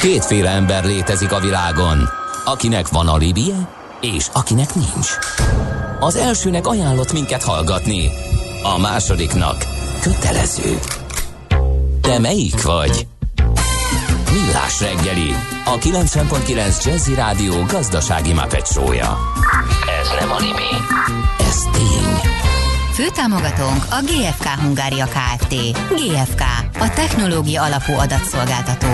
Kétféle ember létezik a világon, akinek van alibije, és akinek nincs. Az elsőnek ajánlott minket hallgatni, a másodiknak kötelező. Te melyik vagy? Millás reggeli, a 90.9 Jazzy Rádió gazdasági mapetsója. Ez nem animi, ez tény. Főtámogatónk a GFK Hungária Kft. GFK, a technológia alapú adatszolgáltató.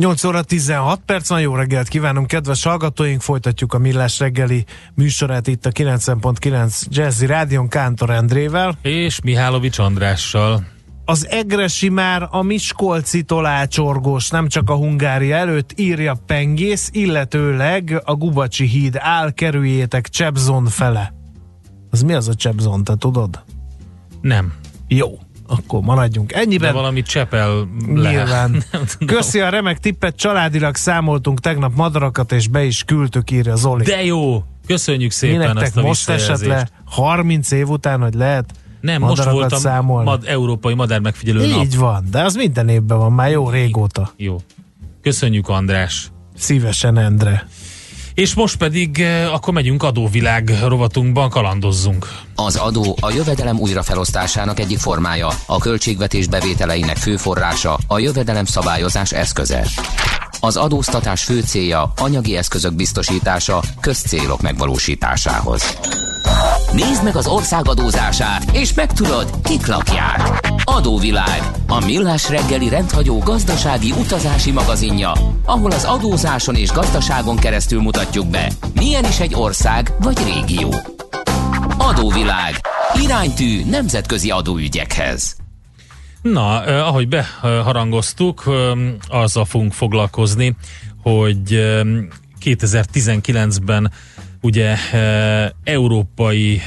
8 óra 16 perc van, jó reggelt kívánunk, kedves hallgatóink, folytatjuk a Millás reggeli műsorát itt a 90.9 Jazzy Rádion Kántor Endrével. És Mihálovics Andrással. Az Egresi már a Miskolci tolácsorgós, nem csak a Hungária előtt, írja Pengész, illetőleg a Gubacsi híd áll, kerüljétek Csebzon fele. Az mi az a Csebzon, te tudod? Nem. Jó akkor maradjunk ennyiben. De valami csepel Nyilván. Köszi a remek tippet, családilag számoltunk tegnap madarakat, és be is küldtük, írja Zoli. De jó! Köszönjük szépen Minek ezt a most esett le 30 év után, hogy lehet nem, most voltam számolni. Mad, európai madár megfigyelő Így nap. Így van, de az minden évben van, már jó régóta. Jó. Köszönjük András. Szívesen Endre. És most pedig eh, akkor megyünk adóvilág rovatunkban, kalandozzunk. Az adó a jövedelem újrafelosztásának egyik formája, a költségvetés bevételeinek fő forrása, a jövedelem szabályozás eszköze. Az adóztatás fő célja anyagi eszközök biztosítása közcélok megvalósításához. Nézd meg az ország adózását, és megtudod, kik lakják. Adóvilág, a millás reggeli rendhagyó gazdasági utazási magazinja, ahol az adózáson és gazdaságon keresztül mutatjuk be, milyen is egy ország vagy régió. Adóvilág, iránytű nemzetközi adóügyekhez. Na, ahogy beharangoztuk, eh, azzal fogunk foglalkozni, hogy eh, 2019-ben ugye európai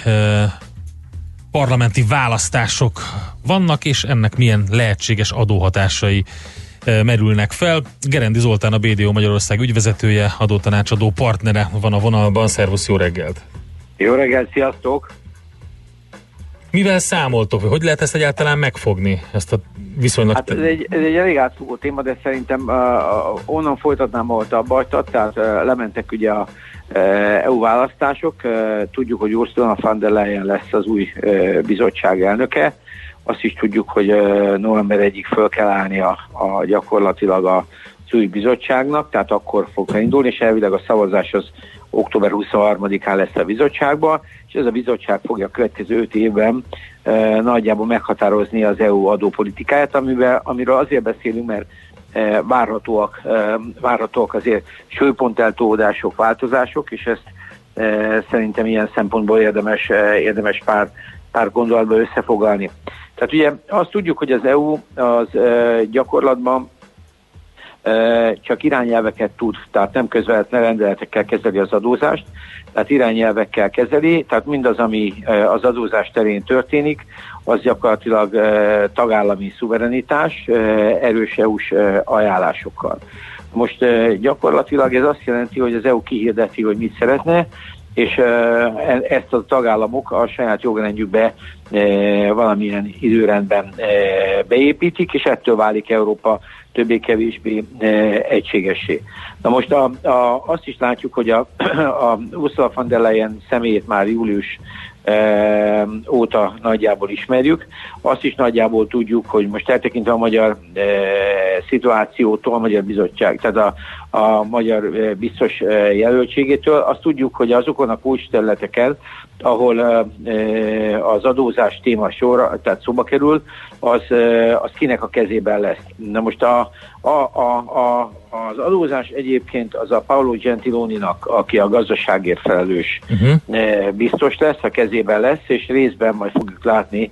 parlamenti választások vannak, és ennek milyen lehetséges adóhatásai e, merülnek fel. Gerendi Zoltán a BDO Magyarország ügyvezetője, adótanácsadó partnere van a vonalban. Szervusz, jó reggelt! Jó reggelt, sziasztok! Mivel számoltok, hogy lehet ezt egyáltalán megfogni, ezt a viszonylag... Hát ez egy, ez egy elég átfogó téma, de szerintem uh, onnan folytatnám, ahol te abba tehát uh, lementek ugye a EU választások. Tudjuk, hogy Ursula von der Leyen lesz az új bizottság elnöke. Azt is tudjuk, hogy november egyik föl kell állni a, gyakorlatilag az új bizottságnak, tehát akkor fog indulni, és elvileg a szavazás az október 23-án lesz a bizottságban, és ez a bizottság fogja a következő öt évben nagyjából meghatározni az EU adópolitikáját, amivel, amiről azért beszélünk, mert várhatóak, eh, várhatóak azért sőponteltódások, változások, és ezt eh, szerintem ilyen szempontból érdemes, érdemes pár, pár gondolatba összefoglalni. Tehát ugye azt tudjuk, hogy az EU az gyakorlatban csak irányelveket tud, tehát nem közvetlen rendeletekkel kezeli az adózást, tehát irányelvekkel kezeli, tehát mindaz, ami az adózás terén történik, az gyakorlatilag tagállami szuverenitás erős EU-s ajánlásokkal. Most gyakorlatilag ez azt jelenti, hogy az EU kihirdeti, hogy mit szeretne, és e, ezt a tagállamok a saját jogrendjükbe valamilyen időrendben beépítik, és ettől válik Európa többé-kevésbé egységessé. Na most a, a, azt is látjuk, hogy a, a Ursula von der Leyen személyét már július óta nagyjából ismerjük. Azt is nagyjából tudjuk, hogy most eltekintve a magyar e, szituációtól, a Magyar Bizottság, tehát a, a magyar e, biztos e, jelöltségétől, azt tudjuk, hogy azokon a kulcs területeken, ahol e, az adózás téma sorra, tehát szóba kerül, az, az kinek a kezében lesz. Na most a, a, a, a, az adózás egyébként az a Paolo Gentiloni-nak, aki a gazdaságért felelős uh-huh. biztos lesz, a kezében lesz, és részben majd fogjuk látni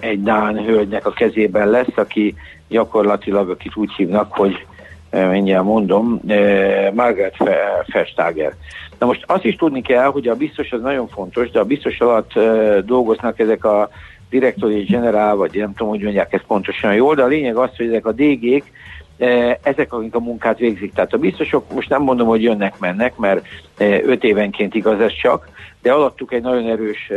egy Dán hölgynek a kezében lesz, aki gyakorlatilag, akit úgy hívnak, hogy mindjárt mondom, Margaret Verstager. Na most azt is tudni kell, hogy a biztos az nagyon fontos, de a biztos alatt dolgoznak ezek a direktori generál, vagy nem tudom, hogy mondják ezt pontosan jól, de a lényeg az, hogy ezek a DG-k ezek, akik a munkát végzik. Tehát a biztosok most nem mondom, hogy jönnek-mennek, mert öt évenként igaz ez csak, de alattuk egy nagyon erős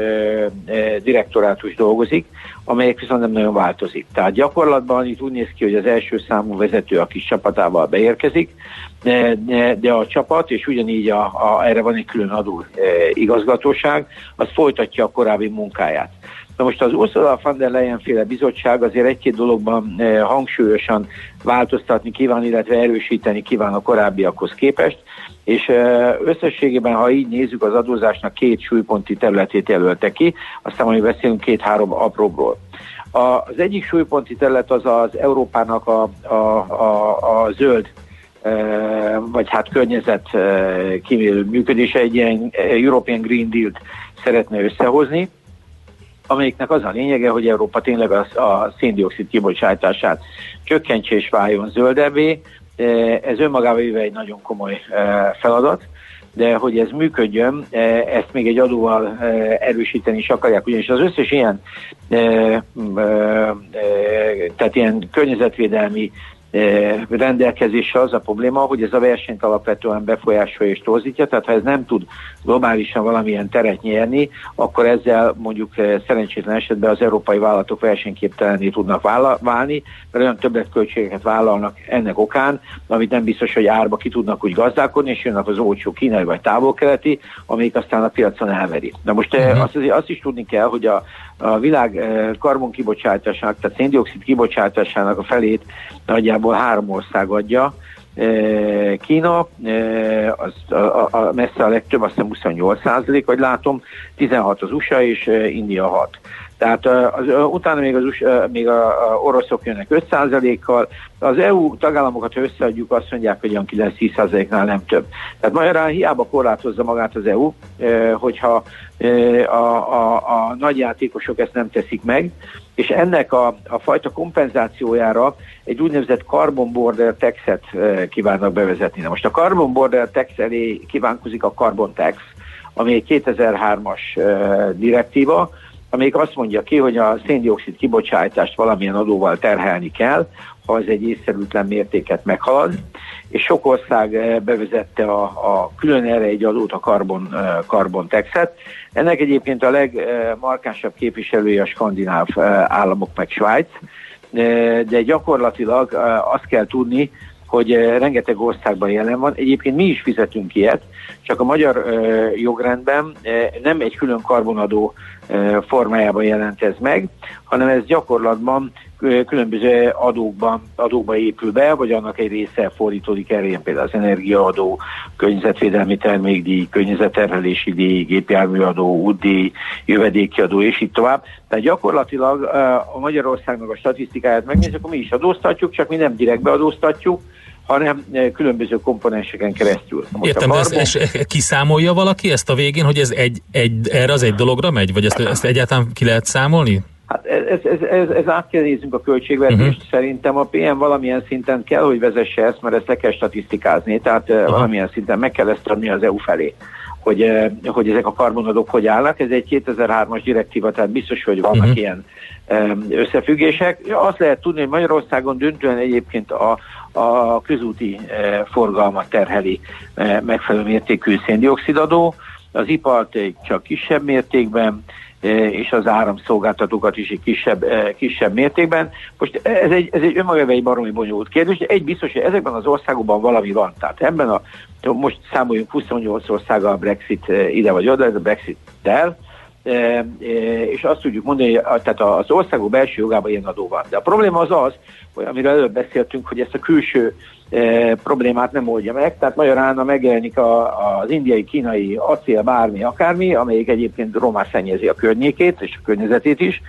direktorátus dolgozik, amelyek viszont nem nagyon változik. Tehát gyakorlatban itt úgy néz ki, hogy az első számú vezető a kis csapatával beérkezik, de, de a csapat, és ugyanígy a, a, erre van egy külön adó igazgatóság, az folytatja a korábbi munkáját. Na most az Ursula von der Leyen féle bizottság azért egy-két dologban eh, hangsúlyosan változtatni kíván, illetve erősíteni kíván a korábbiakhoz képest, és eh, összességében, ha így nézzük, az adózásnak két súlyponti területét jelölte ki, aztán majd beszélünk két-három apróbról. Az egyik súlyponti terület az az Európának a, a, a, a zöld eh, vagy hát környezet kímélő működése, egy ilyen European Green Deal-t szeretne összehozni, amelyiknek az a lényege, hogy Európa tényleg a, a széndiokszid kibocsátását csökkentse és váljon zöldebbé. Ez önmagában véve egy nagyon komoly e, feladat, de hogy ez működjön, e, ezt még egy adóval e, erősíteni is akarják, ugyanis az összes ilyen, tehát ilyen környezetvédelmi rendelkezésre az a probléma, hogy ez a versenyt alapvetően befolyásolja és torzítja, tehát ha ez nem tud globálisan valamilyen teret nyerni, akkor ezzel mondjuk szerencsétlen esetben az európai vállalatok versenyképtelenné tudnak válni, mert olyan többletköltségeket vállalnak ennek okán, amit nem biztos, hogy árba ki tudnak úgy gazdálkodni, és jönnek az olcsó kínai vagy távol-keleti, amelyik aztán a piacon elveri. De most uh-huh. azt, azt is tudni kell, hogy a, a világ karbon kibocsátásának, tehát széndiokszid kibocsátásának a felét nagyjából három ország adja, Kína, az a, a, messze a legtöbb, azt hiszem 28 százalék, vagy látom, 16 az USA és India 6. Tehát az, utána még, az, még a, a oroszok jönnek 5%-kal, az EU tagállamokat, ha összeadjuk, azt mondják, hogy olyan 9-10%-nál nem több. Tehát magyarán hiába korlátozza magát az EU, hogyha a, a, a nagy játékosok ezt nem teszik meg, és ennek a, a fajta kompenzációjára egy úgynevezett carbon border taxet kívánnak bevezetni. Na most a carbon border tax elé kívánkozik a carbon tax, ami egy 2003-as direktíva, amelyik azt mondja ki, hogy a széndiokszid kibocsátást valamilyen adóval terhelni kell, ha az egy észszerűtlen mértéket meghalad, és sok ország eh, bevezette a, a külön erre egy adót, a carbon, eh, carbon taxet. Ennek egyébként a legmarkánsabb képviselője a skandináv eh, államok meg Svájc, de gyakorlatilag azt kell tudni, hogy rengeteg országban jelen van. Egyébként mi is fizetünk ilyet, csak a magyar jogrendben nem egy külön karbonadó formájában jelent ez meg, hanem ez gyakorlatban különböző adókban, adókba épül be, vagy annak egy része fordítódik erre, ilyen például az energiaadó, környezetvédelmi termékdíj, környezetterhelési díj, gépjárműadó, útdíj, jövedéki adó, és így tovább. Tehát gyakorlatilag a Magyarországnak a statisztikáját megnézzük, akkor mi is adóztatjuk, csak mi nem direktbe adóztatjuk, hanem különböző komponenseken keresztül. Most Értem, karbon... de ezt, ezt kiszámolja valaki ezt a végén, hogy ez egy, egy, erre az egy dologra megy? Vagy ezt, ezt egyáltalán ki lehet számolni? Hát ez, ez, ez, ez át kell néznünk a költségvetést. Uh-huh. Szerintem a PM valamilyen szinten kell, hogy vezesse ezt, mert ezt le kell statisztikázni, tehát uh-huh. valamilyen szinten meg kell ezt adni az EU felé hogy, hogy ezek a karbonadók hogy állnak. Ez egy 2003-as direktíva, tehát biztos, hogy vannak uh-huh. ilyen összefüggések. Azt lehet tudni, hogy Magyarországon döntően egyébként a, a közúti forgalmat terheli megfelelő mértékű széndiokszidadó, az ipart csak kisebb mértékben, és az áramszolgáltatókat is egy kisebb, kisebb mértékben. Most ez egy, ez egy önmagában egy baromi bonyolult kérdés, de egy biztos, hogy ezekben az országokban valami van. Tehát ebben a, most számoljunk 28 országgal a Brexit ide vagy oda, ez a Brexit-tel, és azt tudjuk mondani, hogy tehát az országok belső jogában ilyen adó van. De a probléma az az, hogy amiről előbb beszéltünk, hogy ezt a külső problémát nem oldja meg, tehát magyarán megjelenik a, az indiai, kínai acél, bármi, akármi, amelyik egyébként román szennyezi a környékét és a környezetét is,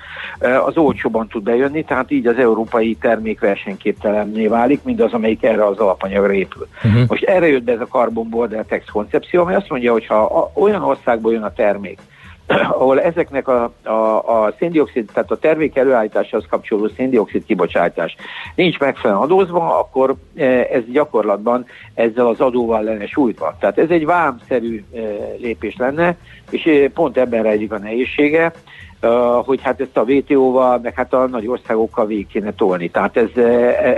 az olcsóban tud bejönni, tehát így az európai termék versenyképtelenné válik, mindaz, amelyik erre az alapanyagra épül. Uh-huh. Most erre jött be ez a Carbon Border Tax koncepció, ami azt mondja, hogy ha olyan országból jön a termék, ahol ezeknek a, a, a széndiokszid, tehát a termék előállításhoz kapcsolódó széndiokszid kibocsátás nincs megfelelően adózva, akkor e, ez gyakorlatban ezzel az adóval lenne sújtva. Tehát ez egy vámszerű e, lépés lenne, és e, pont ebben rejlik a nehézsége, hogy hát ezt a WTO-val, meg hát a nagy országokkal végig kéne tolni. Tehát ez,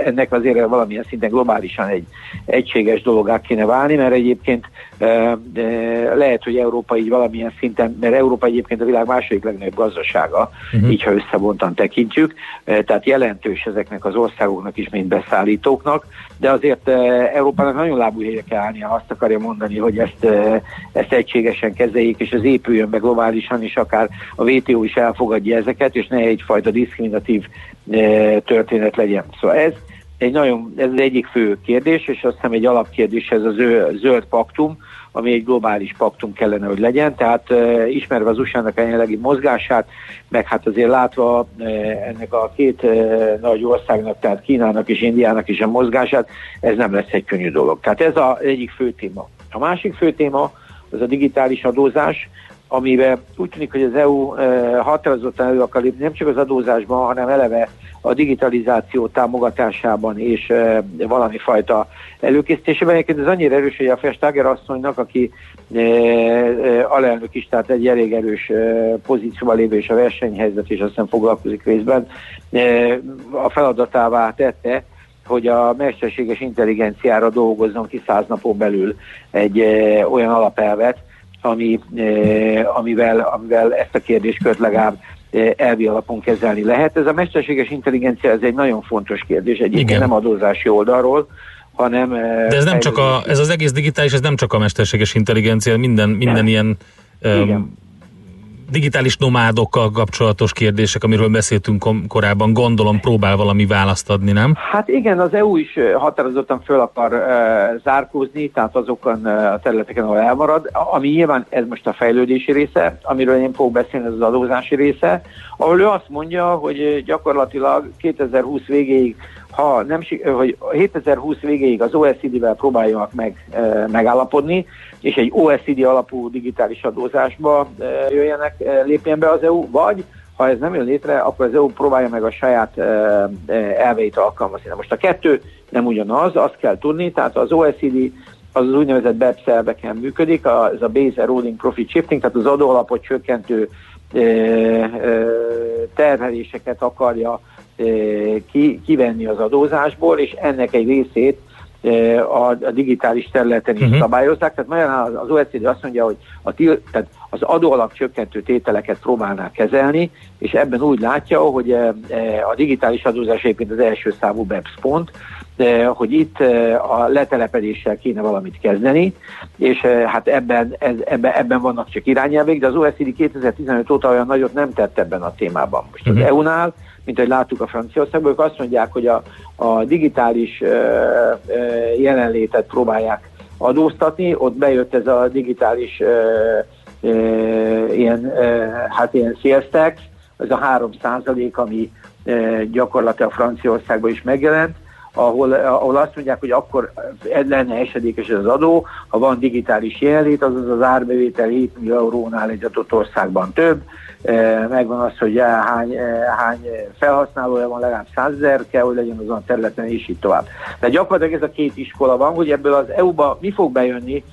ennek azért valamilyen szinten globálisan egy egységes dologá kéne válni, mert egyébként lehet, hogy Európa így valamilyen szinten, mert Európa egyébként a világ második legnagyobb gazdasága, uh-huh. így ha összevontan tekintjük, tehát jelentős ezeknek az országoknak is, mint beszállítóknak, de azért Európának nagyon lábú helyre kell állnia, azt akarja mondani, hogy ezt, ezt egységesen kezeljék, és ez épüljön be globálisan, és akár a WTO is elfogadja ezeket, és ne egyfajta diszkriminatív történet legyen. Szóval ez egy nagyon, ez az egyik fő kérdés, és azt hiszem egy alapkérdés ez a zöld paktum, ami egy globális paktum kellene, hogy legyen. Tehát ismerve az USA-nak a jelenlegi mozgását, meg hát azért látva ennek a két nagy országnak, tehát Kínának és Indiának is a mozgását, ez nem lesz egy könnyű dolog. Tehát ez az egyik fő téma. A másik fő téma az a digitális adózás, amiben úgy tűnik, hogy az EU határozottan elő akar lépni, nem csak az adózásban, hanem eleve a digitalizáció támogatásában és e, valami fajta előkészítésében. Egyébként ez annyira erős, hogy a Festager asszonynak, aki e, e, alelnök is, tehát egy elég erős e, pozícióval lévő és a versenyhelyzet és aztán foglalkozik részben, e, a feladatává tette, hogy a mesterséges intelligenciára dolgozzon ki száz napon belül egy e, olyan alapelvet, ami, e, amivel, amivel ezt a kérdéskört legalább e, elvi alapon kezelni lehet. Ez a mesterséges intelligencia, ez egy nagyon fontos kérdés, egyébként Igen. nem adózási oldalról, hanem... E, De ez nem csak a, ez az egész digitális, ez nem csak a mesterséges intelligencia, minden, minden nem. ilyen um, digitális nomádokkal kapcsolatos kérdések, amiről beszéltünk korábban, gondolom próbál valami választ adni, nem? Hát igen, az EU is határozottan föl akar uh, zárkózni, tehát azokon uh, a területeken, ahol elmarad, ami nyilván ez most a fejlődési része, amiről én fogok beszélni, ez az adózási része, ahol ő azt mondja, hogy gyakorlatilag 2020 végéig ha nem, hogy 2020 végéig az OECD-vel próbáljanak meg, megállapodni, és egy OECD alapú digitális adózásba jöjjenek, lépjen be az EU, vagy ha ez nem jön létre, akkor az EU próbálja meg a saját elveit alkalmazni. Most a kettő nem ugyanaz, azt kell tudni, tehát az OECD az az úgynevezett BEPS elveken működik, ez a Base Eroding Profit Shifting, tehát az adóalapot csökkentő terheléseket akarja ki, kivenni az adózásból, és ennek egy részét a, a digitális területen is uh-huh. szabályozzák. Tehát nagyon az OECD azt mondja, hogy a til, tehát az adóalap csökkentő tételeket próbálná kezelni, és ebben úgy látja, hogy a digitális adózás egyébként az első számú BEPS pont, hogy itt a letelepedéssel kéne valamit kezdeni, és hát ebben, ez, ebben, ebben vannak csak irányelvek, de az OECD 2015 óta olyan nagyot nem tett ebben a témában. Most az uh-huh. EU-nál mint ahogy láttuk a Franciaországban, ők azt mondják, hogy a, a digitális jelenlétet próbálják adóztatni, ott bejött ez a digitális ö, ö, ilyen, ö, hát ilyen sales tax, ez a 3 százalék, ami ö, gyakorlatilag Franciaországban is megjelent, ahol, ahol azt mondják, hogy akkor lenne esedékes az adó, ha van digitális jelenlét, azaz az árbevétel 7 millió eurónál egy adott országban több, e, megvan az, hogy hány, e, hány felhasználója van, legalább 100 ezer kell, hogy legyen azon a területen, és így tovább. De gyakorlatilag ez a két iskola van, hogy ebből az EU-ba mi fog bejönni,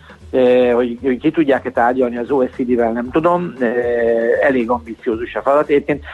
hogy, hogy ki tudják-e tárgyalni az OECD-vel, nem tudom, elég ambiciózus a feladat. Egyébként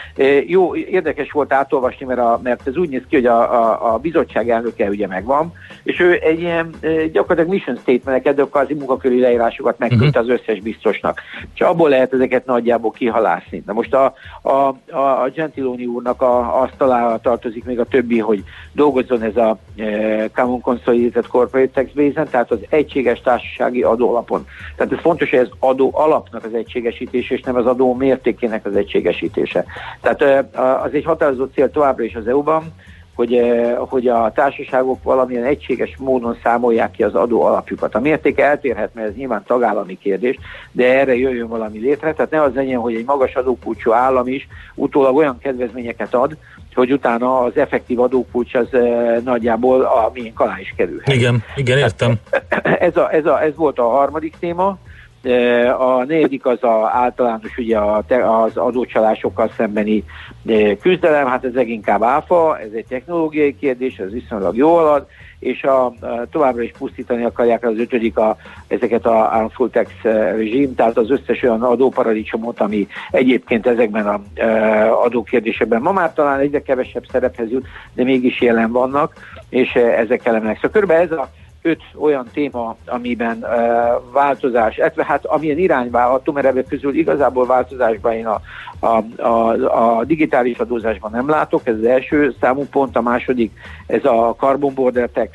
jó, érdekes volt átolvasni, mert, a, mert ez úgy néz ki, hogy a, a, a bizottság elnöke ugye megvan, és ő egy ilyen gyakorlatilag mission statement-eket, de kvázi munkaköri leírásokat megküldte uh-huh. az összes biztosnak. És abból lehet ezeket nagyjából kihalászni. Na most a, a, a, a Gentiloni úrnak a, asztalára tartozik még a többi, hogy dolgozzon ez a e, Common Consolidated Corporate Tax Base-en, tehát az egységes társasági adó alapon. Tehát ez fontos, hogy ez adó alapnak az egységesítése, és nem az adó mértékének az egységesítése. Tehát az egy határozott cél továbbra is az EU-ban, hogy, hogy a társaságok valamilyen egységes módon számolják ki az adó alapjukat. A mérték eltérhet, mert ez nyilván tagállami kérdés, de erre jöjjön valami létre, tehát ne az legyen, hogy egy magas adókulcsú állam is utólag olyan kedvezményeket ad, hogy utána az effektív adókulcs az e, nagyjából a miénk alá is kerülhet. Igen, igen, értem. Ez, a, ez, a, ez volt a harmadik téma. A negyedik az a általános ugye az adócsalásokkal szembeni küzdelem, hát ez leginkább áfa, ez egy technológiai kérdés, ez viszonylag jó alad, és a, a, továbbra is pusztítani akarják az ötödik a, ezeket a harmful tax rezsim, tehát az összes olyan adóparadicsomot, ami egyébként ezekben a adókérdésekben ma már talán egyre kevesebb szerephez jut, de mégis jelen vannak, és ezek elemek. Szóval körülbelül ez a öt olyan téma, amiben uh, változás, illetve hát amilyen irányválható, mert ebből közül igazából változásban én a, a, a, a digitális adózásban nem látok, ez az első számú pont, a második, ez a Carbon Border Tax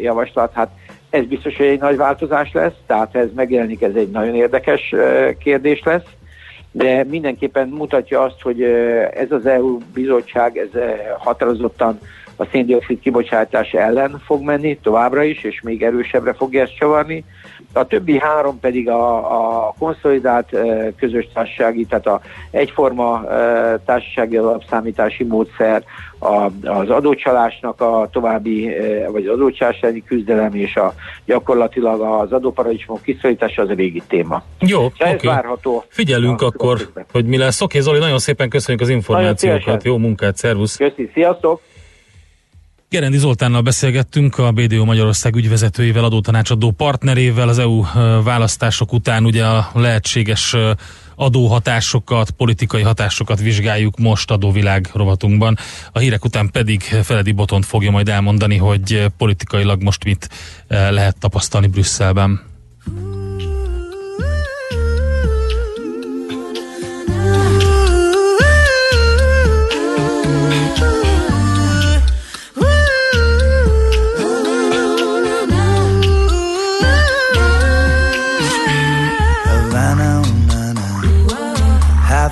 javaslat, hát ez biztos, hogy egy nagy változás lesz, tehát ez megjelenik, ez egy nagyon érdekes kérdés lesz, de mindenképpen mutatja azt, hogy ez az EU bizottság, ez határozottan a széndiokszid kibocsátás ellen fog menni továbbra is, és még erősebbre fogja ezt csavarni. A többi három pedig a, a konszolidált közös társasági, tehát a egyforma társasági alapszámítási módszer, a, az adócsalásnak a további, vagy az adócsalási küzdelem és a gyakorlatilag az adóparadicsomok kiszorítása az a régi téma. Jó, oké. Okay. várható. Figyelünk akkor, hogy mi lesz. Oké, Zoli, nagyon szépen köszönjük az információkat. Jó munkát, szervusz! Köszi, sziasztok! Gerendi Zoltánnal beszélgettünk, a BDO Magyarország ügyvezetőjével, adótanácsadó partnerével az EU választások után ugye a lehetséges adóhatásokat, politikai hatásokat vizsgáljuk most adóvilág rovatunkban. A hírek után pedig Feledi Botont fogja majd elmondani, hogy politikailag most mit lehet tapasztalni Brüsszelben.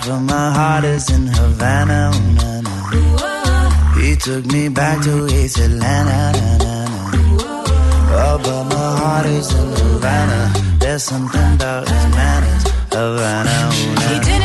Of my heart is in Havana. Nah, nah. He took me back to East Atlanta. Nah, oh, but my heart is in Havana. There's something about his manners. Havana. Ooh, he didn't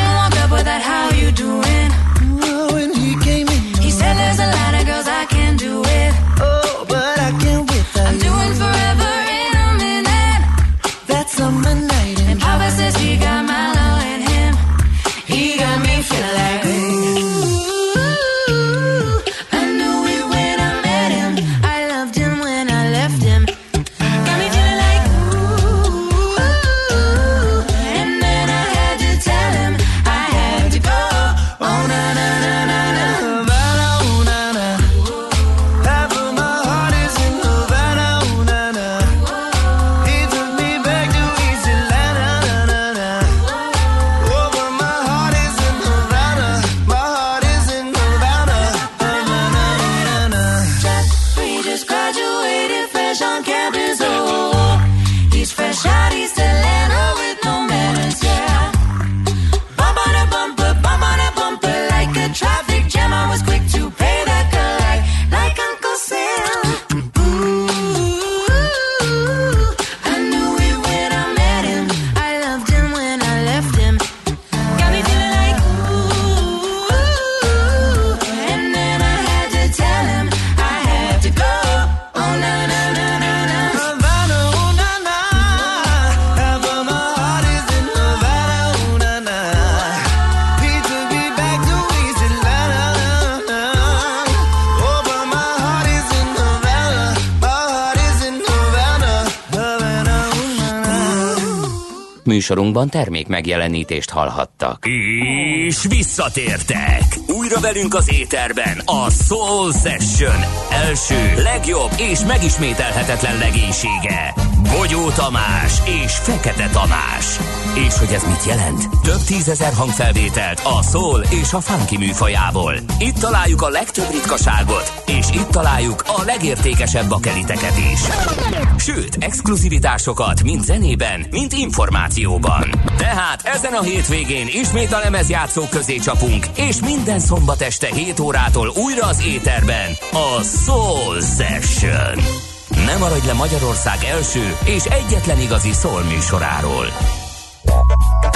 műsorunkban termék megjelenítést hallhattak. És visszatértek! Újra velünk az éterben a Soul Session első, legjobb és megismételhetetlen legénysége. Bogyó Tamás és Fekete Tamás. És hogy ez mit jelent? Több tízezer hangfelvételt a soul és a funky műfajából. Itt találjuk a legtöbb ritkaságot, és itt találjuk a legértékesebb bakeliteket is. Sőt, exkluzivitásokat mind zenében, mind információban. Tehát ezen a hétvégén ismét a lemezjátszók közé csapunk, és minden szombat este 7 órától újra az éterben a Soul Session. Ne maradj le Magyarország első és egyetlen igazi szól műsoráról.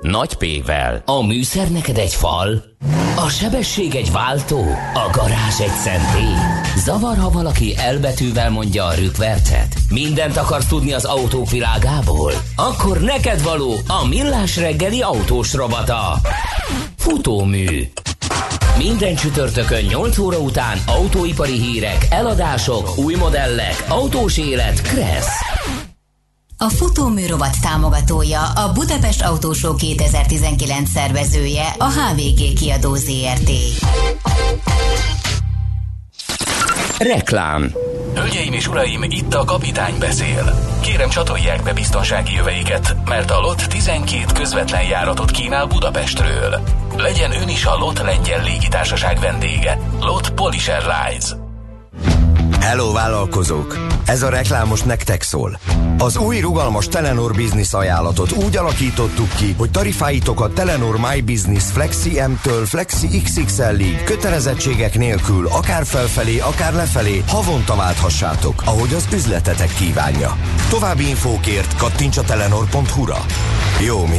nagy P-vel. A műszer neked egy fal, a sebesség egy váltó, a garázs egy szentély. Zavar, ha valaki elbetűvel mondja a rükvercet. Mindent akarsz tudni az autók világából? Akkor neked való a millás reggeli autós rovata. Futómű. Minden csütörtökön 8 óra után autóipari hírek, eladások, új modellek, autós élet, kressz. A futómű rovat támogatója a Budapest Autósó 2019 szervezője a HVG kiadó ZRT. Reklám Hölgyeim és uraim, itt a kapitány beszél. Kérem csatolják be biztonsági jöveiket, mert a LOT 12 közvetlen járatot kínál Budapestről. Legyen ön is a LOT lengyel légitársaság vendége. LOT Polish Airlines. Hello vállalkozók! Ez a reklám most nektek szól. Az új rugalmas Telenor Business ajánlatot úgy alakítottuk ki, hogy tarifáitok a Telenor My Business Flexi M-től Flexi XXL-ig kötelezettségek nélkül akár felfelé, akár lefelé havonta válthassátok, ahogy az üzletetek kívánja. További infókért kattints a telenor.hu-ra. Jó, mi?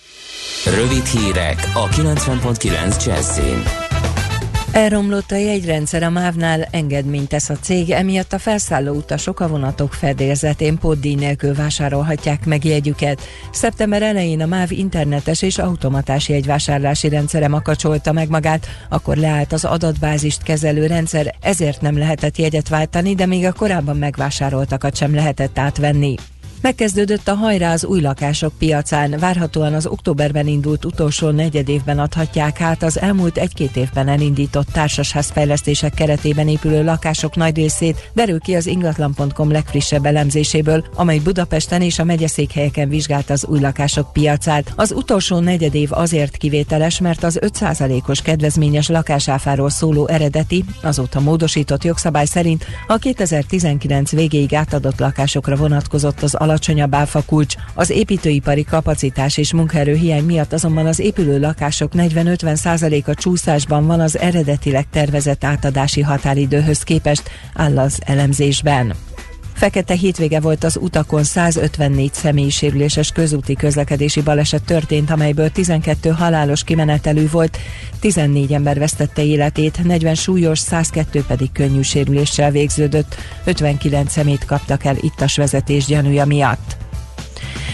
Rövid hírek a 90.9 Jazzin. Elromlott a jegyrendszer a MÁV-nál, engedményt tesz a cég, emiatt a felszálló utasok a vonatok fedélzetén poddíj nélkül vásárolhatják meg jegyüket. Szeptember elején a MÁV internetes és automatás jegyvásárlási rendszere makacsolta meg magát, akkor leállt az adatbázist kezelő rendszer, ezért nem lehetett jegyet váltani, de még a korábban megvásároltakat sem lehetett átvenni. Megkezdődött a hajrá az új lakások piacán. Várhatóan az októberben indult utolsó negyedévben adhatják át az elmúlt egy-két évben elindított társasházfejlesztések keretében épülő lakások nagy részét, derül ki az ingatlan.com legfrissebb elemzéséből, amely Budapesten és a megyeszékhelyeken vizsgált az új lakások piacát. Az utolsó negyedév azért kivételes, mert az 5%-os kedvezményes lakásáfáról szóló eredeti, azóta módosított jogszabály szerint a 2019 végéig átadott lakásokra vonatkozott az alacsonyabb áfakulcs. Az építőipari kapacitás és munkaerő hiány miatt azonban az épülő lakások 40-50 a csúszásban van az eredetileg tervezett átadási határidőhöz képest, áll az elemzésben. Fekete hétvége volt az utakon 154 személyisérüléses közúti közlekedési baleset történt, amelyből 12 halálos kimenetelű volt, 14 ember vesztette életét, 40 súlyos, 102 pedig könnyű sérüléssel végződött, 59 szemét kaptak el ittas vezetés gyanúja miatt.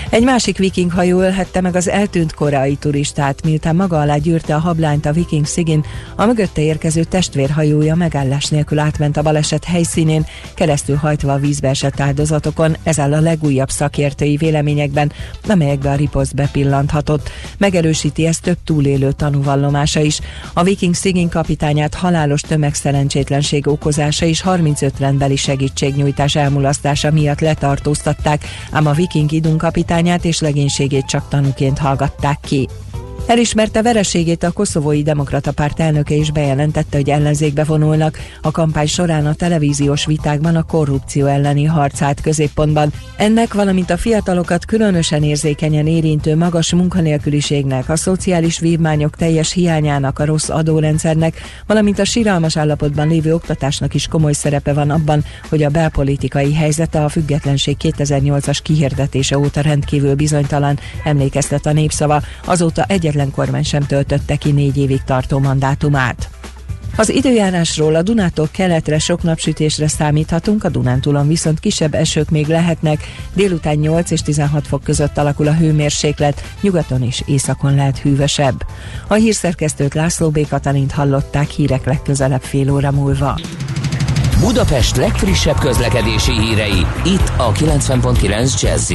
Egy másik viking hajó ölhette meg az eltűnt koreai turistát, miután maga alá gyűrte a hablányt a viking szigin, a mögötte érkező testvérhajója megállás nélkül átment a baleset helyszínén, keresztül hajtva a vízbe esett áldozatokon, ez áll a legújabb szakértői véleményekben, amelyekbe a riposzt bepillanthatott. Megerősíti ezt több túlélő tanúvallomása is. A viking szigin kapitányát halálos tömegszerencsétlenség okozása és 35 rendbeli segítségnyújtás elmulasztása miatt letartóztatták, ám a viking idun kampányát és legénységét csak tanúként hallgatták ki. Elismerte vereségét a koszovói demokrata párt elnöke is bejelentette, hogy ellenzékbe vonulnak. A kampány során a televíziós vitákban a korrupció elleni harcát középpontban. Ennek, valamint a fiatalokat különösen érzékenyen érintő magas munkanélküliségnek, a szociális vívmányok teljes hiányának, a rossz adórendszernek, valamint a síralmas állapotban lévő oktatásnak is komoly szerepe van abban, hogy a belpolitikai helyzete a függetlenség 2008-as kihirdetése óta rendkívül bizonytalan, emlékeztet a népszava. Azóta egyetlen egyetlen kormány sem töltötte ki négy évig tartó mandátumát. Az időjárásról a Dunától keletre sok napsütésre számíthatunk, a Dunántúlon viszont kisebb esők még lehetnek, délután 8 és 16 fok között alakul a hőmérséklet, nyugaton és északon lehet hűvösebb. A hírszerkesztőt László B. Katalint hallották hírek legközelebb fél óra múlva. Budapest legfrissebb közlekedési hírei, itt a 90.9 jazz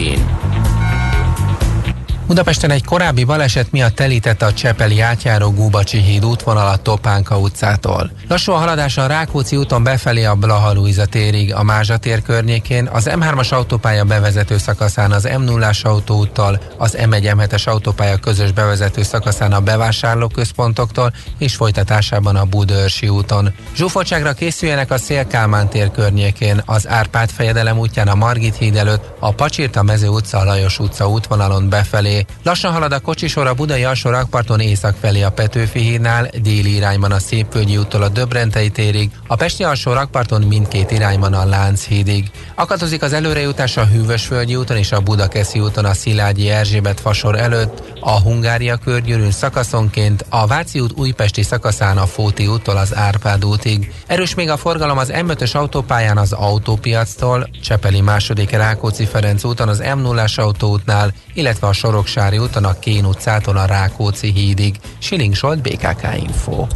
Budapesten egy korábbi baleset miatt telített a Csepeli átjáró Gúbacsi híd útvonal a Topánka utcától. Lassú a haladás a Rákóczi úton befelé a Blaha Luisa térig, a Mázsa tér környékén, az M3-as autópálya bevezető szakaszán az M0-as autóúttal, az M1-M7-es autópálya közös bevezető szakaszán a bevásárlóközpontoktól és folytatásában a Budörsi úton. Zsúfoltságra készüljenek a Szélkálmán tér környékén, az Árpád fejedelem útján a Margit híd előtt, a Pacsirta mező utca, a Lajos utca útvonalon befelé. Lassan halad a kocsisor a Budai alsó rakparton észak felé a Petőfi hídnál, déli irányban a Szépvölgyi úttól a Döbrentei térig, a Pesti alsó rakparton mindkét irányban a Lánchídig. Akadozik az előrejutás a Hűvösvölgyi úton és a Budakeszi úton a Szilágyi Erzsébet fasor előtt, a Hungária körgyűrűn szakaszonként, a Váci út újpesti szakaszán a Fóti úttól az Árpád útig. Erős még a forgalom az M5-ös autópályán az autópiactól, Csepeli második Rákóczi Ferenc úton az M0-as autóútnál, illetve a Soroksári úton a Kén utcától a Rákóczi hídig. Siling Solt, BKK Info.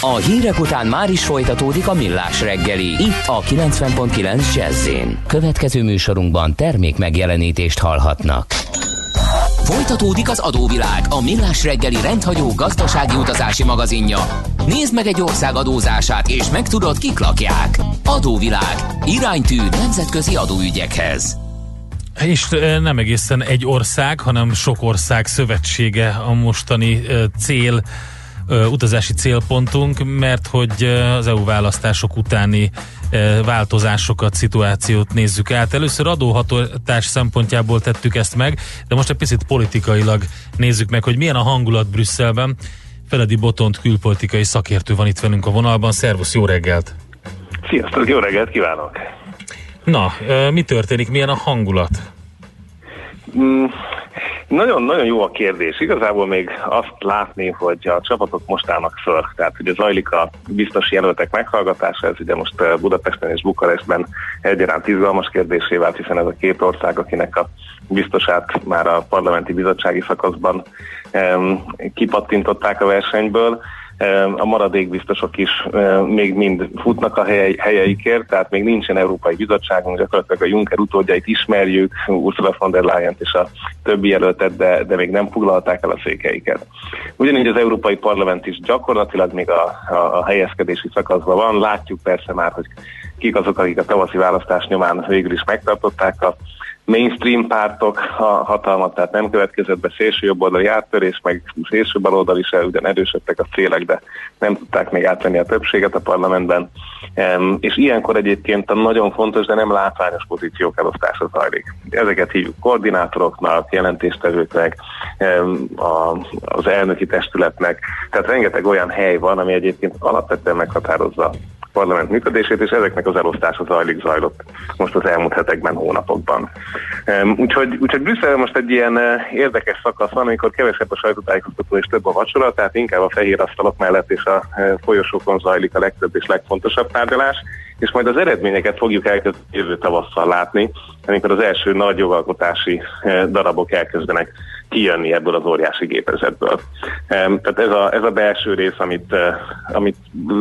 A hírek után már is folytatódik a millás reggeli. Itt a 90.9 jazz Következő műsorunkban termék megjelenítést hallhatnak. Folytatódik az adóvilág, a millás reggeli rendhagyó gazdasági utazási magazinja. Nézd meg egy ország adózását, és megtudod, kik lakják. Adóvilág. Iránytű nemzetközi adóügyekhez. És nem egészen egy ország, hanem sok ország szövetsége a mostani cél utazási célpontunk, mert hogy az EU választások utáni változásokat, szituációt nézzük át. Először adóhatás szempontjából tettük ezt meg, de most egy picit politikailag nézzük meg, hogy milyen a hangulat Brüsszelben. Feledi Botont külpolitikai szakértő van itt velünk a vonalban. Szervusz, jó reggelt! Sziasztok, jó reggelt kívánok! Na, mi történik, milyen a hangulat? Mm, nagyon-nagyon jó a kérdés. Igazából még azt látni, hogy a csapatok most állnak föl. Tehát ugye zajlik a biztos jelöltek meghallgatása, ez ugye most Budapesten és Bukarestben egyaránt izgalmas kérdésé vált, hiszen ez a két ország, akinek a biztosát már a parlamenti bizottsági szakaszban um, kipattintották a versenyből a maradék biztosok is még mind futnak a helyeikért, tehát még nincsen Európai Bizottságunk, gyakorlatilag a Juncker utódjait ismerjük, Ursula von der leyen és a többi jelöltet, de, de még nem foglalták el a székeiket. Ugyanígy az Európai Parlament is gyakorlatilag még a, a, a helyezkedési szakaszban van, látjuk persze már, hogy kik azok, akik a tavaszi választás nyomán végül is megtartották a mainstream pártok a hatalmat, tehát nem következett be szélső jobboldali áttörés, meg szélső baloldali se ugyan erősödtek a célek, de nem tudták még átvenni a többséget a parlamentben. És ilyenkor egyébként a nagyon fontos, de nem látványos pozíciók elosztása zajlik. Ezeket hívjuk koordinátoroknak, jelentéstevőknek, az elnöki testületnek, tehát rengeteg olyan hely van, ami egyébként alapvetően meghatározza parlament működését, és ezeknek az elosztása zajlik, zajlott most az elmúlt hetekben, hónapokban. Úgyhogy, úgyhogy Brüsszel most egy ilyen eh, érdekes szakasz van, amikor kevesebb a sajtótájékoztató és több a vacsora, tehát inkább a fehér asztalok mellett és a eh, folyosókon zajlik a legtöbb és legfontosabb tárgyalás, és majd az eredményeket fogjuk elkezdeni jövő tavasszal látni, amikor az első nagy jogalkotási eh, darabok elkezdenek kijönni ebből az óriási gépezetből. Tehát ez a, ez a belső rész, amit, eh, amit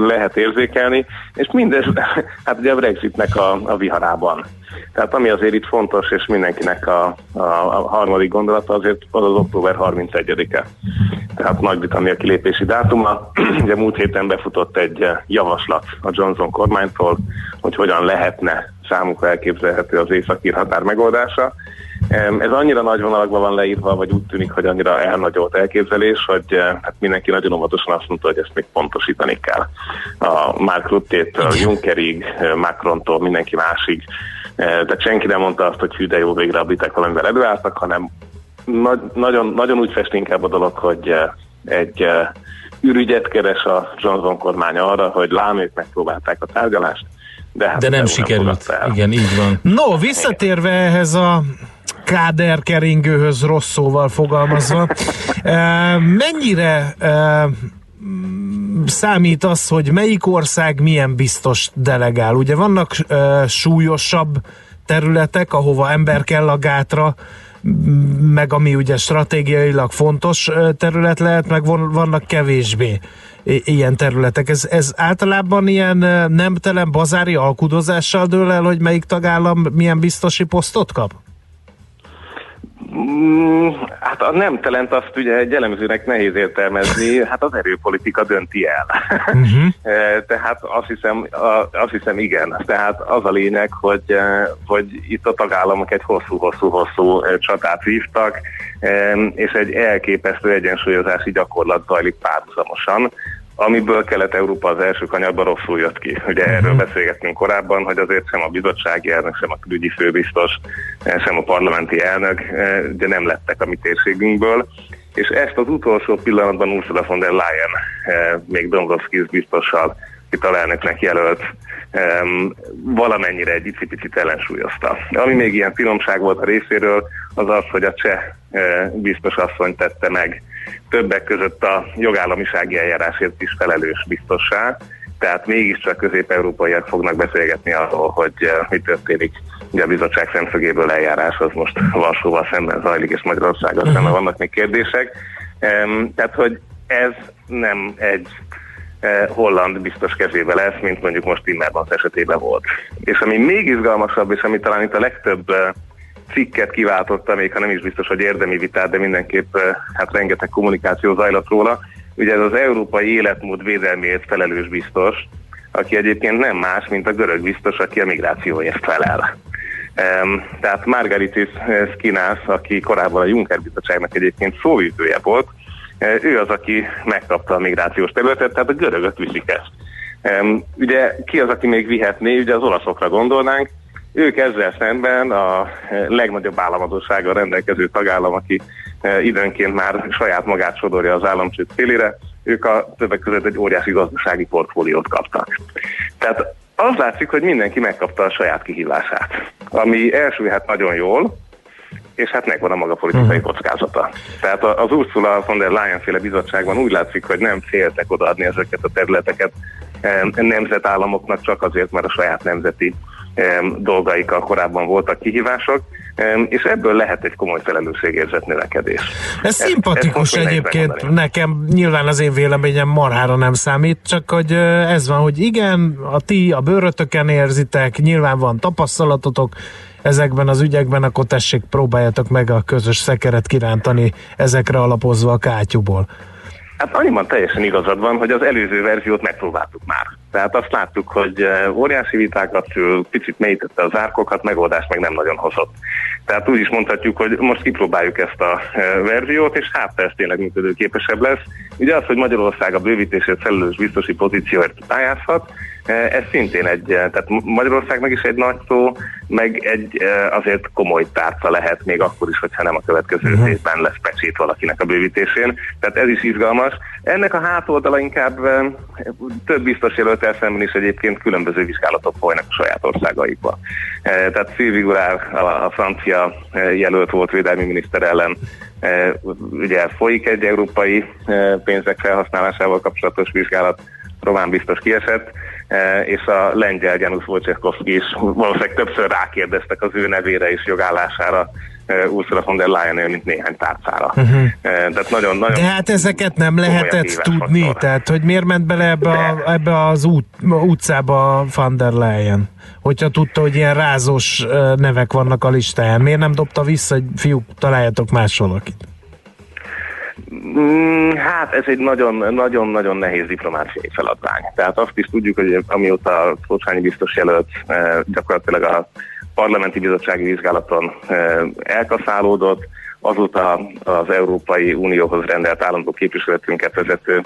lehet érzékelni, és mindez, hát ugye a Brexitnek a, a viharában. Tehát ami azért itt fontos, és mindenkinek a, a, a harmadik gondolata azért az az október 31-e. Tehát Nagy-Britannia kilépési dátuma. Ugye múlt héten befutott egy eh, javaslat a Johnson kormánytól, hogy hogyan lehetne számukra elképzelhető az északír határ megoldása. Ez annyira nagy vonalakban van leírva, vagy úgy tűnik, hogy annyira elnagyolt elképzelés, hogy eh, hát mindenki nagyon óvatosan azt mondta, hogy ezt még pontosítani kell. A Mark Rutte-től Junckerig, eh, Macrontól, mindenki másig. Eh, de senki nem mondta azt, hogy hű, de jó végre a britek valamivel előálltak, hanem nagy, nagyon, nagyon úgy fest inkább a dolog, hogy egy ürügyet keres a Johnson kormány arra, hogy lám ők megpróbálták a tárgyalást, de, hát de nem sikerült. Nem Igen, így van. No, visszatérve ehhez a káder keringőhöz rossz szóval fogalmazva. Mennyire számít az, hogy melyik ország milyen biztos delegál? Ugye vannak súlyosabb területek, ahova ember kell a gátra, meg ami ugye stratégiailag fontos terület lehet, meg vannak kevésbé ilyen területek. Ez, ez általában ilyen nemtelen bazári alkudozással dől el, hogy melyik tagállam milyen biztosi posztot kap? Mm, hát a nem talent azt ugye egy elemzőnek nehéz értelmezni, hát az erőpolitika dönti el. Uh-huh. Tehát azt hiszem, azt hiszem igen. Tehát az a lényeg, hogy, hogy itt a tagállamok egy hosszú-hosszú-hosszú csatát vívtak, és egy elképesztő egyensúlyozási gyakorlat zajlik párhuzamosan amiből Kelet-Európa az első kanyarban rosszul jött ki. Ugye uh-huh. erről beszélgettünk korábban, hogy azért sem a bizottsági elnök, sem a külügyi főbiztos, eh, sem a parlamenti elnök eh, ugye nem lettek a mi térségünkből, és ezt az utolsó pillanatban Ursula von der Leyen eh, még Dombrovskis biztossal itt a elnöknek jelölt um, valamennyire egy icipicit ellensúlyozta. Ami még ilyen finomság volt a részéről, az az, hogy a cseh biztos asszony tette meg többek között a jogállamisági eljárásért is felelős biztossá, tehát mégiscsak közép-európaiak fognak beszélgetni arról, hogy mi történik. Ugye a bizottság szemszögéből eljárás az most Varsóval szemben zajlik, és Magyarországgal uh-huh. szemben vannak még kérdések. Tehát, hogy ez nem egy holland biztos kezébe lesz, mint mondjuk most Timmermans esetében volt. És ami még izgalmasabb, és ami talán itt a legtöbb cikket kiváltotta, még ha nem is biztos, hogy érdemi vitát, de mindenképp eh, hát rengeteg kommunikáció zajlott róla, ugye ez az európai életmód védelméért felelős biztos, aki egyébként nem más, mint a görög biztos, aki a migrációért felel. Um, tehát Margaritis Skinas, aki korábban a Juncker bizottságnak egyébként szóvívője volt, ő az, aki megkapta a migrációs területet, tehát a görögök viszik ezt. Ugye ki az, aki még vihetné, ugye az olaszokra gondolnánk, ők ezzel szemben a legnagyobb államadósággal rendelkező tagállam, aki időnként már saját magát sodorja az államcsőd szélére, ők a többek között egy óriási gazdasági portfóliót kaptak. Tehát az látszik, hogy mindenki megkapta a saját kihívását, ami elsülhet nagyon jól, és hát megvan a maga politikai uh-huh. kockázata. Tehát az Ursula von der Leyen féle bizottságban úgy látszik, hogy nem féltek odaadni ezeket a területeket nemzetállamoknak csak azért, mert a saját nemzeti dolgaikkal korábban voltak kihívások, és ebből lehet egy komoly felelősségérzet növekedés. Ez ezt, szimpatikus ezt egyébként nekem, nyilván az én véleményem marhára nem számít, csak hogy ez van, hogy igen, a ti a bőrötöken érzitek, nyilván van tapasztalatotok, ezekben az ügyekben, akkor tessék, próbáljátok meg a közös szekeret kirántani ezekre alapozva a kátyúból. Hát annyiban teljesen igazad van, hogy az előző verziót megpróbáltuk már. Tehát azt láttuk, hogy eh, óriási vitákat szül, picit mélyítette az árkokat, megoldást meg nem nagyon hozott. Tehát úgy is mondhatjuk, hogy most kipróbáljuk ezt a eh, verziót, és hát ez tényleg működőképesebb lesz. Ugye az, hogy Magyarország a bővítésért felelős biztosi pozícióért pályázhat, ez szintén egy, eh, tehát Magyarországnak is egy nagy szó, meg egy azért komoly tárca lehet, még akkor is, hogyha nem a következő uh-huh. évben lesz pecsét valakinek a bővítésén. Tehát ez is izgalmas. Ennek a hátoldala inkább több biztos jelöltel szemben is egyébként különböző vizsgálatok folynak a saját országaikba. Tehát Sylvie Goulart, a francia jelölt volt védelmi miniszter ellen, ugye folyik egy európai pénzek felhasználásával kapcsolatos vizsgálat, román biztos kiesett, és a lengyel Janusz Wojciechowski is valószínűleg többször rákérdeztek az ő nevére és jogállására e, Ursula von der leyen mint néhány tárcára. Uh-huh. Tehát nagyon, nagyon De hát ezeket nem lehetett tudni, faktor. tehát hogy miért ment bele ebbe, a, ebbe az út, utcába von der Leyen? Hogyha tudta, hogy ilyen rázós nevek vannak a listáján, miért nem dobta vissza, hogy fiúk, találjatok más valakit? Mm, hát ez egy nagyon-nagyon nehéz diplomáciai feladvány. Tehát azt is tudjuk, hogy amióta a Szolcsányi biztos jelölt eh, gyakorlatilag a parlamenti bizottsági vizsgálaton eh, elkaszálódott, azóta az Európai Unióhoz rendelt állandó képviseletünket vezető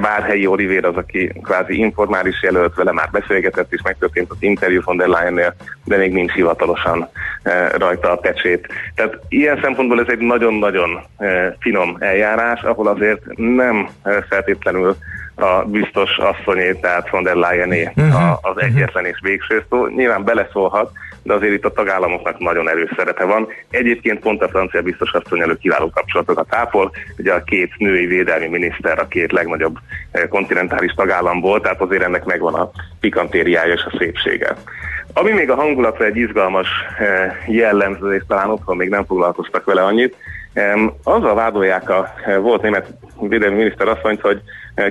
Várhelyi eh, Olivér az, aki kvázi informális jelölt, vele már beszélgetett, és megtörtént az interjú von der Leyennél, de még nincs hivatalosan eh, rajta a pecsét. Tehát ilyen szempontból ez egy nagyon-nagyon eh, finom eljárás, ahol azért nem feltétlenül a biztos asszonyé, tehát von der Leyené uh-huh. az egyetlen és végső szó. Nyilván beleszólhat, de azért itt a tagállamoknak nagyon erős szerepe van. Egyébként pont a francia biztos asszony előtt kiváló kapcsolatokat ápol, ugye a két női védelmi miniszter a két legnagyobb eh, kontinentális tagállamból, tehát azért ennek megvan a pikantériája és a szépsége. Ami még a hangulatra egy izgalmas eh, jellemző, és talán otthon még nem foglalkoztak vele annyit, Azzal vádolják a eh, volt német védelmi miniszter asszonyt, hogy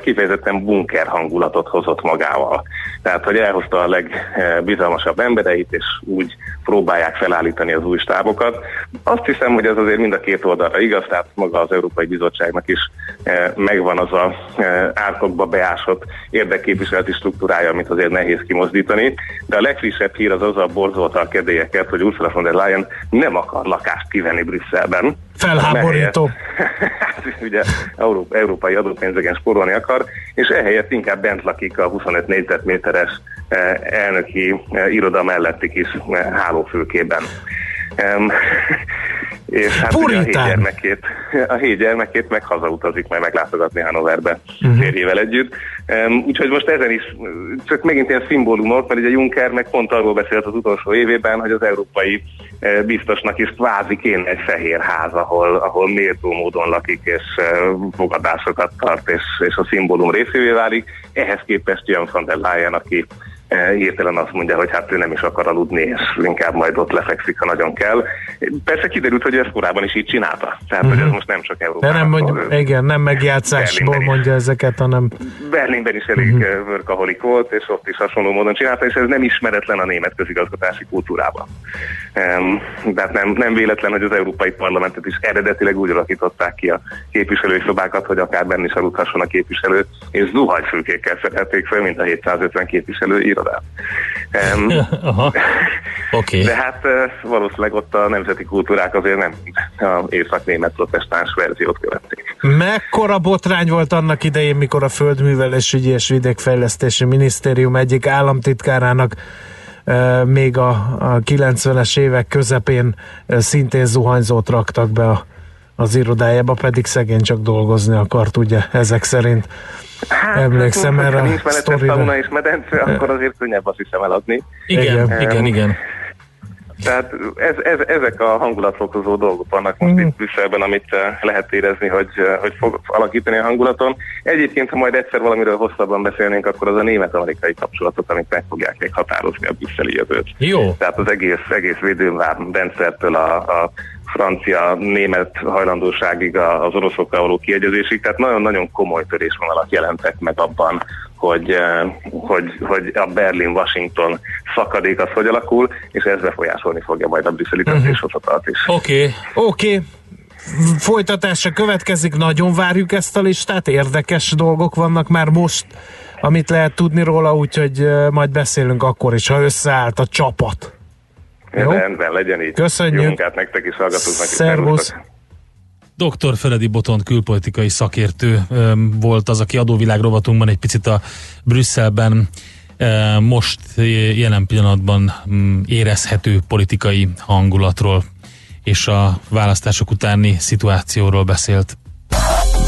kifejezetten bunker hangulatot hozott magával. Tehát, hogy elhozta a legbizalmasabb embereit, és úgy próbálják felállítani az új stábokat. Azt hiszem, hogy ez azért mind a két oldalra igaz, tehát maga az Európai Bizottságnak is eh, megvan az a eh, árkokba beásott érdekképviseleti struktúrája, amit azért nehéz kimozdítani. De a legfrissebb hír az azzal borzolta a kedélyeket, hogy Ursula von der Leyen nem akar lakást kivenni Brüsszelben. Felháborító. Hát, ugye Euró- európai adópénzeken spórolni akar, és ehelyett inkább bent lakik a 25 négyzetméteres eh, elnöki eh, iroda melletti kis eh, hálófülkében. Em, és hát ugye a hét, gyermekét, a hét gyermekét meg hazautazik majd meglátogatni Hanoverbe Mhm. uh-huh. férjével együtt. Um, úgyhogy most ezen is csak megint ilyen szimbólumok, mert ugye Juncker meg pont arról beszélt az utolsó évében, hogy az európai eh, biztosnak is kvázi kéne egy fehér ház, ahol, ahol méltó módon lakik és eh, fogadásokat tart, és, és a szimbólum részévé válik. Ehhez képest jön van der Leyen, aki hirtelen azt mondja, hogy hát ő nem is akar aludni, és inkább majd ott lefekszik, ha nagyon kell. Persze kiderült, hogy ő ezt korábban is így csinálta. Tehát, hogy ez most nem csak De Európában. nem szól. mondja, igen, nem megjátszásból is. mondja ezeket, hanem Berlinben is elég uh-huh. workaholic volt, és ott is hasonló módon csinálta, és ez nem ismeretlen a német közigazgatási kultúrában. De hát nem, nem véletlen, hogy az Európai Parlamentet is eredetileg úgy alakították ki a képviselőszobákat, hogy akár benne is aludhasson a képviselő, és zuhanyfülkékkel szerelték fel, mint a 750 képviselő irodát. Um, Aha. Oké. de hát eh, valószínűleg ott a nemzeti kultúrák azért nem a észak-német protestáns verziót követték. Mekkora botrány volt annak idején, mikor a Földművelésügyi és Vidékfejlesztési Minisztérium egyik államtitkárának e, még a, a 90-es évek közepén e, szintén zuhanyzót raktak be a, az irodájába, pedig szegény csak dolgozni akart, ugye, ezek szerint. Hát, Emlékszem ha erre a nincs mellette sztorira. sauna és medence, akkor azért könnyebb azt hiszem eladni. Igen, Igen. igen, igen. Tehát ez, ez, ezek a hangulatfokozó dolgok vannak most Mhm. itt Brüsszelben, amit eh, lehet érezni, hogy, eh, hogy fog alakítani a hangulaton. Egyébként, ha majd egyszer valamiről hosszabban beszélnénk, akkor az a német-amerikai kapcsolatok, amik meg fogják még határozni a brüsszeli jövőt. Jó. Tehát az egész, egész védőmvár rendszertől a, a francia-német hajlandóságig az oroszokkal való kiegyezésig, tehát nagyon-nagyon komoly törésvonalat jelentek meg abban, hogy, eh, hogy, hogy a Berlin-Washington szakadék az hogy alakul, és ez befolyásolni fogja majd a brüsszeli döntéshozatalt is. Oké. Oké, okay. folytatása következik, nagyon várjuk ezt a listát, érdekes dolgok vannak már most, amit lehet tudni róla, úgyhogy eh, majd beszélünk akkor is, ha összeállt a csapat. Jó. Rendben, legyen így. Köszönjük. Jó munkát nektek is, hallgatóknak is. Szervusz. Dr. Feledi Botont külpolitikai szakértő volt az, aki adóvilág rovatunkban egy picit a Brüsszelben most jelen pillanatban érezhető politikai hangulatról és a választások utáni szituációról beszélt.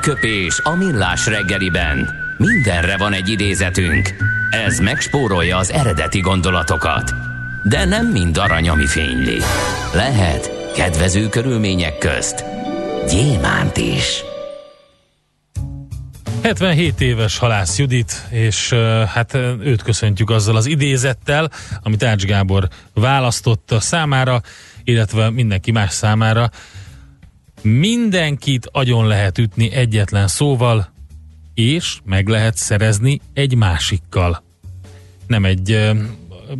Aranyköpés a millás reggeliben. Mindenre van egy idézetünk. Ez megspórolja az eredeti gondolatokat. De nem mind arany, ami fényli. Lehet kedvező körülmények közt gyémánt is. 77 éves halász Judit, és hát őt köszöntjük azzal az idézettel, amit Ács Gábor választotta számára, illetve mindenki más számára. Mindenkit agyon lehet ütni egyetlen szóval, és meg lehet szerezni egy másikkal. Nem egy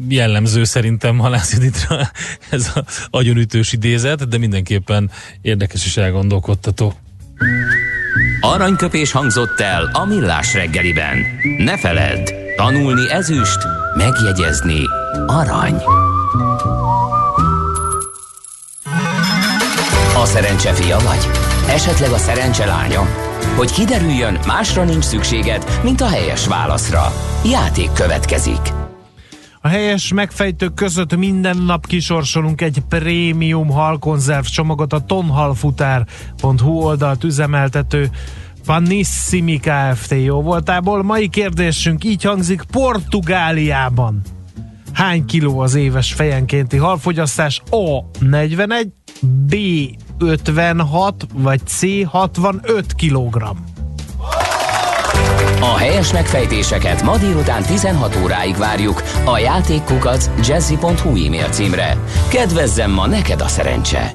jellemző szerintem Halász Juditra ez az agyonütős idézet, de mindenképpen érdekes és elgondolkodtató. Aranyköpés hangzott el a millás reggeliben. Ne feledd, tanulni ezüst, megjegyezni arany. A szerencse fia vagy? Esetleg a szerencse lánya? Hogy kiderüljön, másra nincs szükséged, mint a helyes válaszra. Játék következik. A helyes megfejtők között minden nap kisorsolunk egy prémium halkonzerv csomagot a tonhalfutár.hu oldalt üzemeltető Panissimi Kft. jó voltából. Mai kérdésünk így hangzik, Portugáliában hány kiló az éves fejenkénti halfogyasztás? A. 41, B. 56, vagy C. 65 kilogramm. A helyes megfejtéseket ma délután 16 óráig várjuk a játékkukac jazzy.hu e-mail címre. Kedvezzem ma neked a szerencse!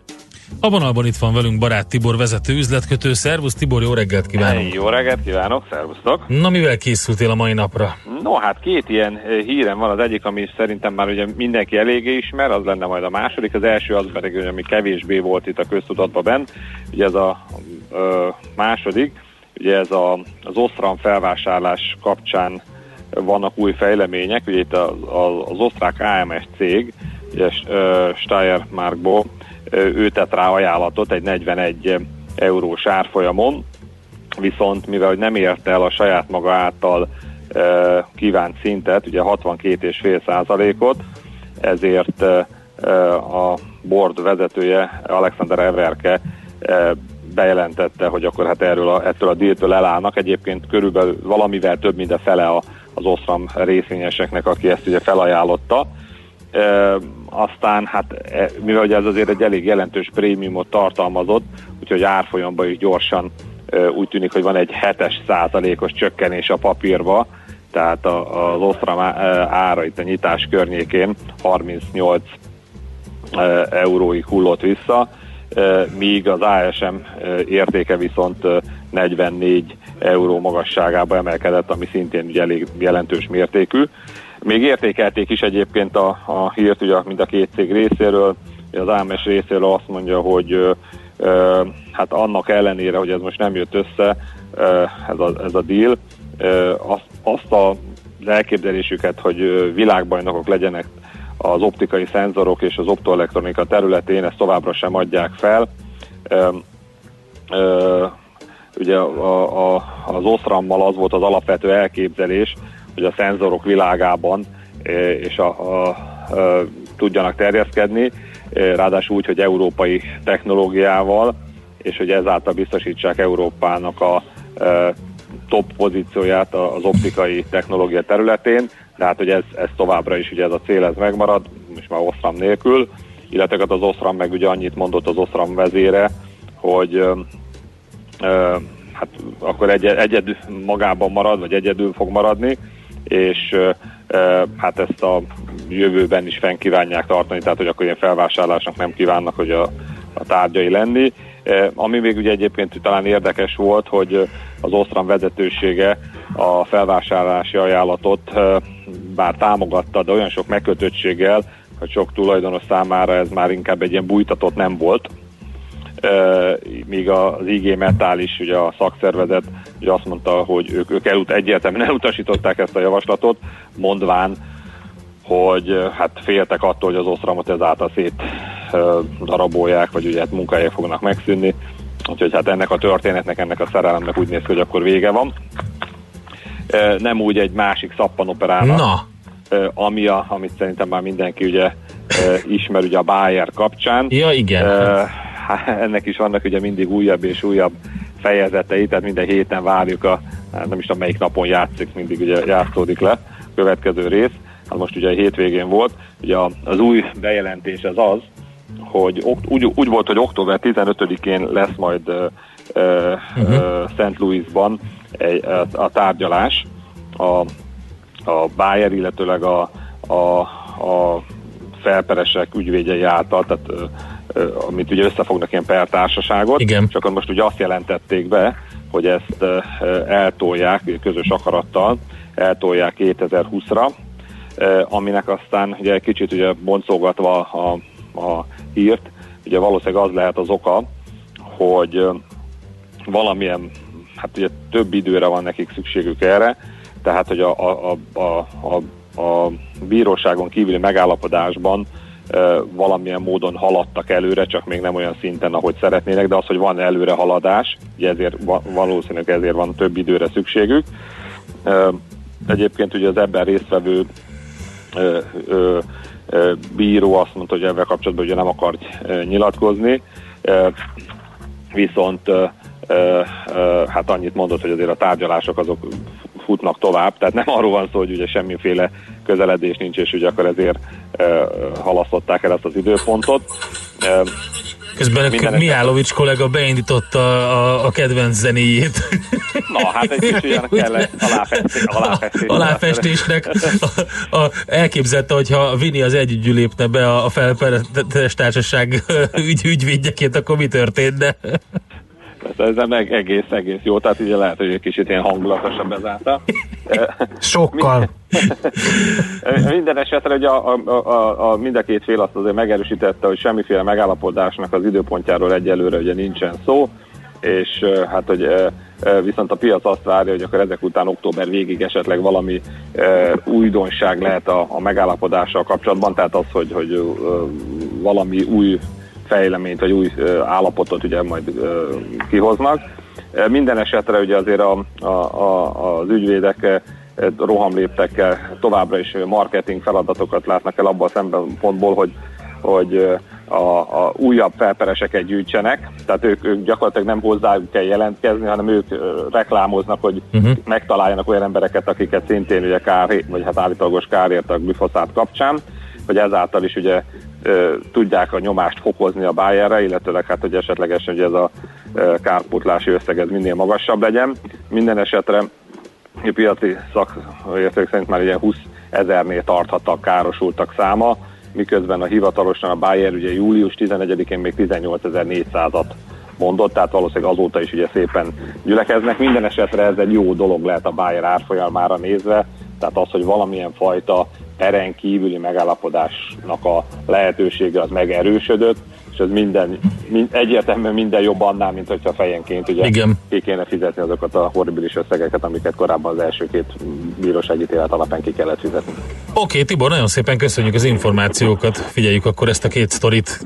A vonalban itt van velünk barát Tibor vezető üzletkötő. Szervusz Tibor, jó reggelt kívánok! Jó reggelt kívánok, szervusztok! Na, mivel készültél a mai napra? No, hát két ilyen eh, hírem van. Az egyik, ami szerintem már ugye mindenki eléggé ismer, az lenne majd a második. Az első az pedig, ami kevésbé volt itt a köztudatban bent. Ugye ez a ö, második, ugye ez a, az Osztram felvásárlás kapcsán vannak új fejlemények. Ugye itt az, az, az osztrák AMS cég, ugye Steiermarkból ő tett rá ajánlatot egy 41 eurós árfolyamon, viszont mivel hogy nem érte el a saját maga által kívánt szintet, ugye 62,5 százalékot, ezért a board vezetője Alexander Everke bejelentette, hogy akkor hát erről a, ettől a díltől elállnak. Egyébként körülbelül valamivel több, mint a fele a, az Osram részvényeseknek, aki ezt ugye felajánlotta. Aztán hát e, mivel ugye ez azért egy elég jelentős prémiumot tartalmazott, úgyhogy árfolyamban is gyorsan e, úgy tűnik, hogy van egy 7-es százalékos csökkenés a papírba, tehát az Ostram e, ára itt a nyitás környékén 38 euróig hullott vissza, míg az ASM értéke viszont 44 euró magasságába emelkedett, ami szintén ugye elég jelentős mértékű. Még értékelték is egyébként a, a hírt, ugye mind a két cég részéről, az AMS részéről azt mondja, hogy ö, ö, hát annak ellenére, hogy ez most nem jött össze, ö, ez, a, ez a deal, ö, azt, azt a elképzelésüket, hogy világbajnokok legyenek az optikai szenzorok és az optoelektronika területén, ezt továbbra sem adják fel. Ö, ö, ugye a, a, az Oszrammal az volt az alapvető elképzelés, hogy a szenzorok világában e, és a, a, a, tudjanak terjeszkedni, e, ráadásul úgy, hogy európai technológiával, és hogy ezáltal biztosítsák Európának a, a e, top pozícióját az optikai technológia területén, de hát hogy ez, ez továbbra is ugye ez a cél ez megmarad, most már Oszram nélkül, illetve hát az Oszram meg ugye annyit mondott az Oszram vezére, hogy ö, ö, hát akkor egy, egyedül magában marad, vagy egyedül fog maradni, és hát ezt a jövőben is fenn kívánják tartani, tehát hogy akkor ilyen felvásárlásnak nem kívánnak, hogy a, a tárgyai lenni. Ami még ugye egyébként talán érdekes volt, hogy az Osztram vezetősége a felvásárlási ajánlatot bár támogatta, de olyan sok megkötöttséggel, hogy sok tulajdonos számára ez már inkább egy ilyen bújtatott nem volt. Míg az IG Metal is, ugye a szakszervezet ugye azt mondta, hogy ők, ők elut, egyértelműen elutasították ezt a javaslatot, mondván, hogy hát féltek attól, hogy az osztramot ezáltal szét darabolják, vagy ugye hát munkahelyek fognak megszűnni. Úgyhogy hát ennek a történetnek, ennek a szerelemnek úgy néz ki, hogy akkor vége van. Nem úgy egy másik szappanoperának, Na, ami a, amit szerintem már mindenki ugye ismer ugye a Bayer kapcsán. ja igen. Hát ennek is vannak ugye mindig újabb és újabb fejezetei, tehát minden héten várjuk a, hát nem is tudom melyik napon játszik, mindig ugye játszódik le a következő rész. Hát most ugye a hétvégén volt, ugye az új bejelentés az az, hogy úgy, úgy volt, hogy október 15-én lesz majd ö, ö, St. Louisban egy, a, a tárgyalás a, a Bayer, illetőleg a, a, a felperesek ügyvédjei által, tehát amit ugye összefognak ilyen pertársaságot, Igen. csak most ugye azt jelentették be, hogy ezt eltolják közös akarattal, eltolják 2020-ra, ö, aminek aztán ugye egy kicsit ugye boncolgatva a, a hírt, ugye valószínűleg az lehet az oka, hogy valamilyen, hát ugye több időre van nekik szükségük erre, tehát hogy a, a, a, a, a, a bíróságon kívüli megállapodásban valamilyen módon haladtak előre, csak még nem olyan szinten, ahogy szeretnének, de az, hogy van előre haladás, ezért va- valószínűleg ezért van több időre szükségük. Egyébként ugye az ebben résztvevő bíró azt mondta, hogy ebben kapcsolatban ugye nem akar ö, nyilatkozni, viszont hát annyit mondott, hogy azért a tárgyalások azok futnak tovább, tehát nem arról van szó, hogy ugye semmiféle közeledés nincs, és ugye akkor ezért halasztották el ezt az időpontot. Közben minden a Mihálovics kollega beindította a, a kedvenc zenéjét. Na, hát egy kicsit olyan kellett aláfestés, aláfestés. aláfestésnek a, a, elképzelte, hogyha Vini az együgyű lépne be a, a felperes társaság ügy, ügyvédjeként, akkor mi történne? Ez nem eg- egész, egész jó, tehát ugye lehet, hogy egy kicsit ilyen hangulatosabb ezáltal. Sokkal. Minden esetre ugye a, a, a, a mind a két fél azt azért megerősítette, hogy semmiféle megállapodásnak az időpontjáról egyelőre ugye nincsen szó, és hát, hogy viszont a piac azt várja, hogy akkor ezek után október végig esetleg valami újdonság lehet a, a megállapodással kapcsolatban, tehát az, hogy, hogy valami új fejleményt, vagy új állapotot ugye majd kihoznak. Minden esetre ugye azért a, a, a, az ügyvédek rohamléptekkel továbbra is marketing feladatokat látnak el abban a szempontból, hogy, hogy a, a újabb felpereseket gyűjtsenek, tehát ők, ők gyakorlatilag nem hozzájuk kell jelentkezni, hanem ők reklámoznak, hogy uh-huh. megtaláljanak olyan embereket, akiket szintén ugye kár, vagy hát állítólagos kárért a glifoszát kapcsán, hogy ezáltal is ugye tudják a nyomást fokozni a Bayerre, illetőleg hát, hogy esetlegesen ugye ez a kárpótlási összeg ez minél magasabb legyen. Minden esetre a piaci szakértők szerint már ilyen 20 ezernél tarthat a károsultak száma, miközben a hivatalosan a Bayer ugye július 11-én még 18.400-at mondott, tehát valószínűleg azóta is ugye szépen gyülekeznek. Minden esetre ez egy jó dolog lehet a Bayer árfolyamára nézve, tehát az, hogy valamilyen fajta teren kívüli megállapodásnak a lehetősége az megerősödött, és ez minden, mind, egyértelműen minden jobb annál, mint hogyha fejenként ugye Igen. ki kéne fizetni azokat a horribilis összegeket, amiket korábban az első két bíróságítélet alapján ki kellett fizetni. Oké, okay, Tibor, nagyon szépen köszönjük az információkat. Figyeljük akkor ezt a két sztorit.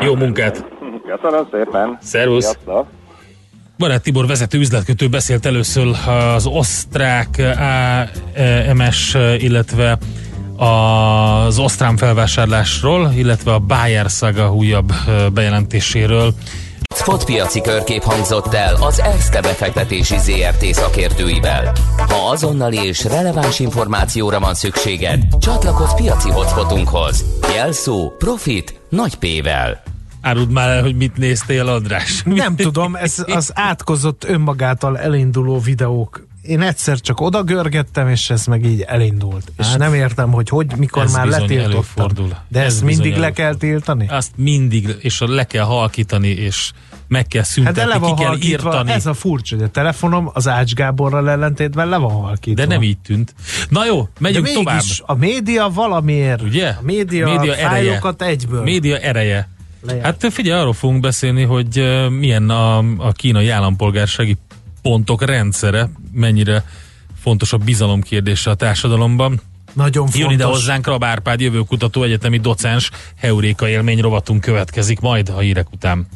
Jó munkát! Köszönöm szépen! Szervusz! Sziasztok! Barát Tibor vezető üzletkötő beszélt először az osztrák AMS, illetve az osztrám felvásárlásról, illetve a Bayer Saga újabb bejelentéséről. Spotpiaci körkép hangzott el az ESZTE befektetési ZRT szakértőivel. Ha azonnali és releváns információra van szükséged, csatlakozz piaci hotspotunkhoz. Jelszó Profit nagy P-vel. Áruld már el, hogy mit néztél, András. Nem tudom, ez az átkozott önmagától elinduló videók. Én egyszer csak oda görgettem, és ez meg így elindult. És Hát, nem értem, hogy hogy, mikor ez már letiltottam. De Ez ezt mindig le előfordul. kell tiltani? Azt mindig, és le kell halkítani, és meg kell Hát szüntetni, de le van ki kell írtani. ez a furcsa, hogy a telefonom az Ács Gáborral ellentétben le van halkítva. De nem így tűnt. Na jó, megyünk De tovább. a média valamiért, Ugye? a média, Média fájlokat egyből. Média ereje. Lejár. Hát figyelj, arról fogunk beszélni, hogy milyen a, a kínai állampolgársági pontok rendszere mennyire fontos a bizalom kérdése a társadalomban. Nagyon Jön fontos. ide hozzánk Rab Árpád, jövőkutató egyetemi docens, Heuréka élmény rovatunk következik majd a hírek után.